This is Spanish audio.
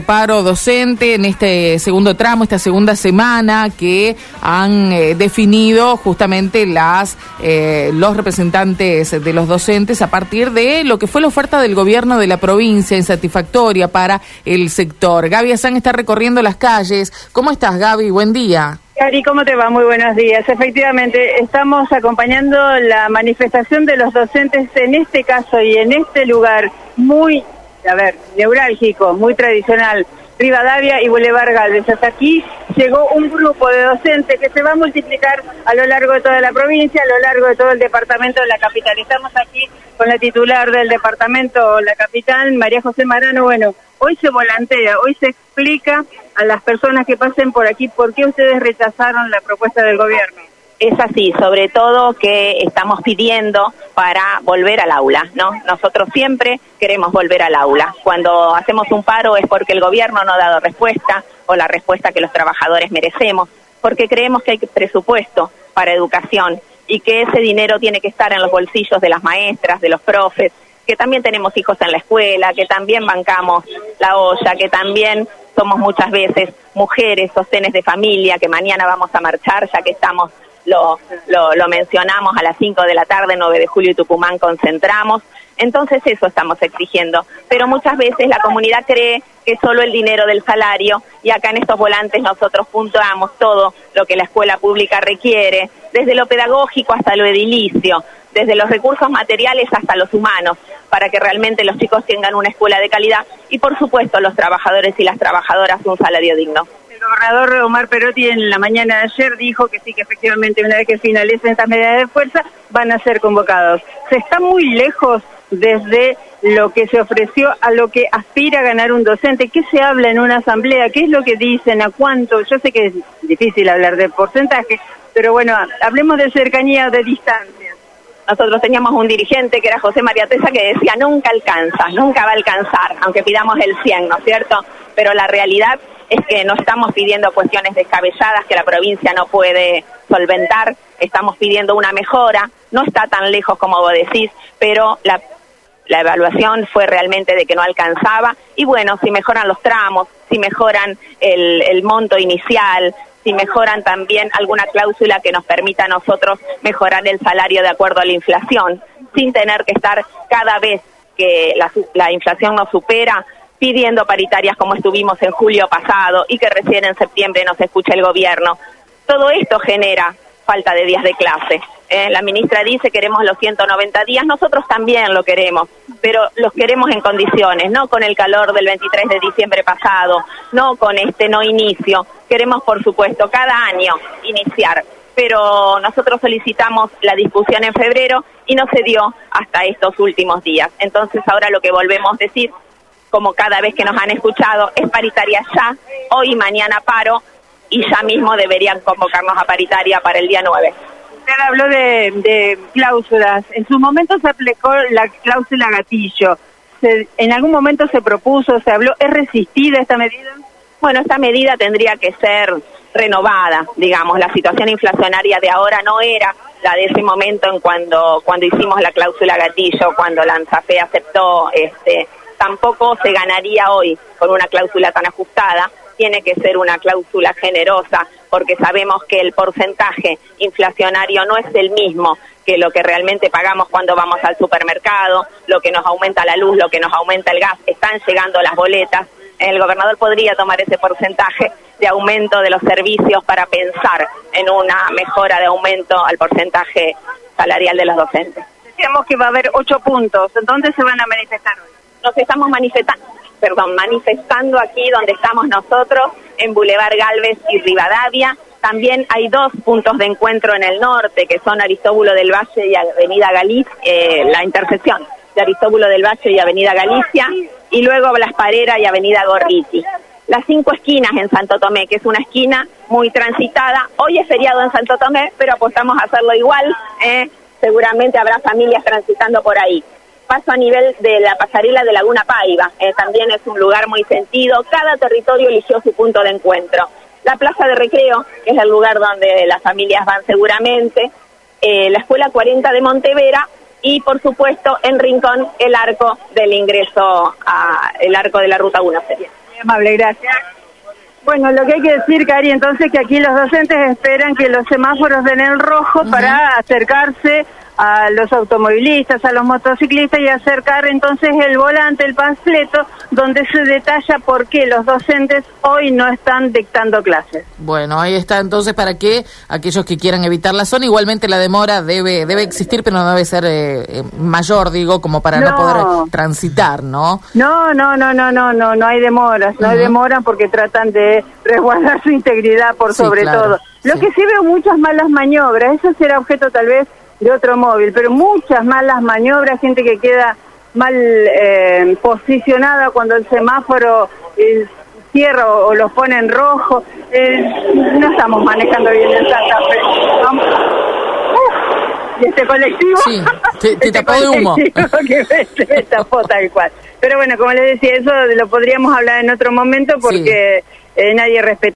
paro docente en este segundo tramo, esta segunda semana que han eh, definido justamente las eh, los representantes de los docentes a partir de lo que fue la oferta del gobierno de la provincia insatisfactoria para el sector. Gaby Azán está recorriendo las calles. ¿Cómo estás, Gaby? Buen día. Cari, ¿cómo te va? Muy buenos días. Efectivamente, estamos acompañando la manifestación de los docentes en este caso y en este lugar muy a ver, neurálgico, muy tradicional, Rivadavia y Boulevard Galvez. Hasta aquí llegó un grupo de docentes que se va a multiplicar a lo largo de toda la provincia, a lo largo de todo el departamento de la capital. Estamos aquí con la titular del departamento, la capital, María José Marano. Bueno, hoy se volantea, hoy se explica a las personas que pasen por aquí por qué ustedes rechazaron la propuesta del gobierno es así, sobre todo que estamos pidiendo para volver al aula, ¿no? Nosotros siempre queremos volver al aula. Cuando hacemos un paro es porque el gobierno no ha dado respuesta o la respuesta que los trabajadores merecemos, porque creemos que hay presupuesto para educación y que ese dinero tiene que estar en los bolsillos de las maestras, de los profes, que también tenemos hijos en la escuela, que también bancamos la olla, que también somos muchas veces mujeres, sostenes de familia, que mañana vamos a marchar ya que estamos lo, lo, mencionamos a las 5 de la tarde, 9 de julio y Tucumán concentramos. Entonces eso estamos exigiendo. Pero muchas veces la comunidad cree que solo el dinero del salario y acá en estos volantes nosotros puntuamos todo lo que la escuela pública requiere, desde lo pedagógico hasta lo edilicio, desde los recursos materiales hasta los humanos, para que realmente los chicos tengan una escuela de calidad y por supuesto los trabajadores y las trabajadoras un salario digno gobernador Omar Perotti en la mañana de ayer dijo que sí, que efectivamente una vez que finalicen estas medidas de fuerza van a ser convocados. Se está muy lejos desde lo que se ofreció a lo que aspira a ganar un docente. ¿Qué se habla en una asamblea? ¿Qué es lo que dicen? ¿A cuánto? Yo sé que es difícil hablar de porcentaje, pero bueno, hablemos de cercanía o de distancia. Nosotros teníamos un dirigente que era José María Tesa que decía nunca alcanza, nunca va a alcanzar, aunque pidamos el 100, ¿no es cierto? Pero la realidad es que no estamos pidiendo cuestiones descabelladas que la provincia no puede solventar, estamos pidiendo una mejora, no está tan lejos como vos decís, pero la, evaluación fue realmente de que no alcanzaba. Y bueno, si mejoran los tramos, si mejoran el, el monto inicial, si mejoran también alguna cláusula que nos permita a nosotros mejorar el salario de acuerdo a la inflación, sin tener que estar cada vez que la, la inflación nos supera pidiendo paritarias como estuvimos en julio pasado y que recién en septiembre nos escucha el gobierno. Todo esto genera falta de días de clase. ¿Eh? la ministra dice queremos los 190 días, nosotros también lo queremos, pero los queremos en condiciones, no con el calor del 23 de diciembre pasado, no con este no inicio. Queremos, por supuesto, cada año iniciar, pero nosotros solicitamos la discusión en febrero y no se dio hasta estos últimos días. Entonces ahora lo que volvemos a decir como cada vez que nos han escuchado, es paritaria ya, hoy y mañana paro, y ya mismo deberían convocarnos a paritaria para el día 9. Usted habló de, cláusulas. En su momento se aplicó la cláusula gatillo. ¿En algún momento se propuso, se habló? ¿Es resistida esta medida? Bueno, esta medida tendría que ser renovada, digamos. La situación inflacionaria de ahora no era la de ese momento en cuando, cuando hicimos la cláusula gatillo, cuando la aceptó este, tampoco se ganaría hoy con una cláusula tan ajustada. Tiene que ser una cláusula generosa porque sabemos que el porcentaje inflacionario no es el mismo que lo que realmente pagamos cuando vamos al supermercado, lo que nos aumenta la luz, lo que nos aumenta el gas, están llegando las boletas. El gobernador podría tomar ese porcentaje de aumento de los servicios para pensar en una mejora de aumento al porcentaje salarial de los docentes. Decíamos que va a haber ocho puntos. ¿En dónde se van a manifestar hoy? nos estamos manifestando, perdón, manifestando aquí donde estamos nosotros, en Boulevard Galvez y Rivadavia. También hay dos puntos de encuentro en el norte, que son Aristóbulo del Valle y Avenida Galicia, eh, la intersección de Aristóbulo del Valle y Avenida Galicia, y luego Blas Parera y Avenida Gorriti. Las cinco esquinas en Santo Tomé, que es una esquina muy transitada. Hoy es feriado en Santo Tomé, pero apostamos a hacerlo igual. Eh. Seguramente habrá familias transitando por ahí paso a nivel de la pasarela de Laguna Paiva. Eh, también es un lugar muy sentido. Cada territorio eligió su punto de encuentro. La plaza de recreo, que es el lugar donde las familias van seguramente. Eh, la escuela 40 de Montevera y por supuesto en Rincón el arco del ingreso a el arco de la ruta 1 sería. Muy amable, gracias. Bueno, lo que hay que decir, Cari, entonces que aquí los docentes esperan que los semáforos den el rojo para acercarse a los automovilistas, a los motociclistas y acercar entonces el volante, el panfleto, donde se detalla por qué los docentes hoy no están dictando clases. Bueno, ahí está entonces para que aquellos que quieran evitar la zona, igualmente la demora debe debe existir, pero no debe ser eh, eh, mayor, digo, como para no. poder transitar, ¿no? No, no, no, no, no, no, no hay demoras, no hay demoras porque tratan de resguardar su integridad por sobre todo. Lo que sí veo muchas malas maniobras, eso será objeto tal vez de otro móvil, pero muchas malas maniobras, gente que queda mal eh, posicionada cuando el semáforo eh, cierra o, o, lo pone en rojo. Eh, no estamos manejando bien en Santa Fe. Vamos. y este colectivo. Sí, te, te este tapó de humo. que me, me tapó tal cual. Pero bueno, como les decía, eso lo podríamos hablar en otro momento porque sí. nadie respeta.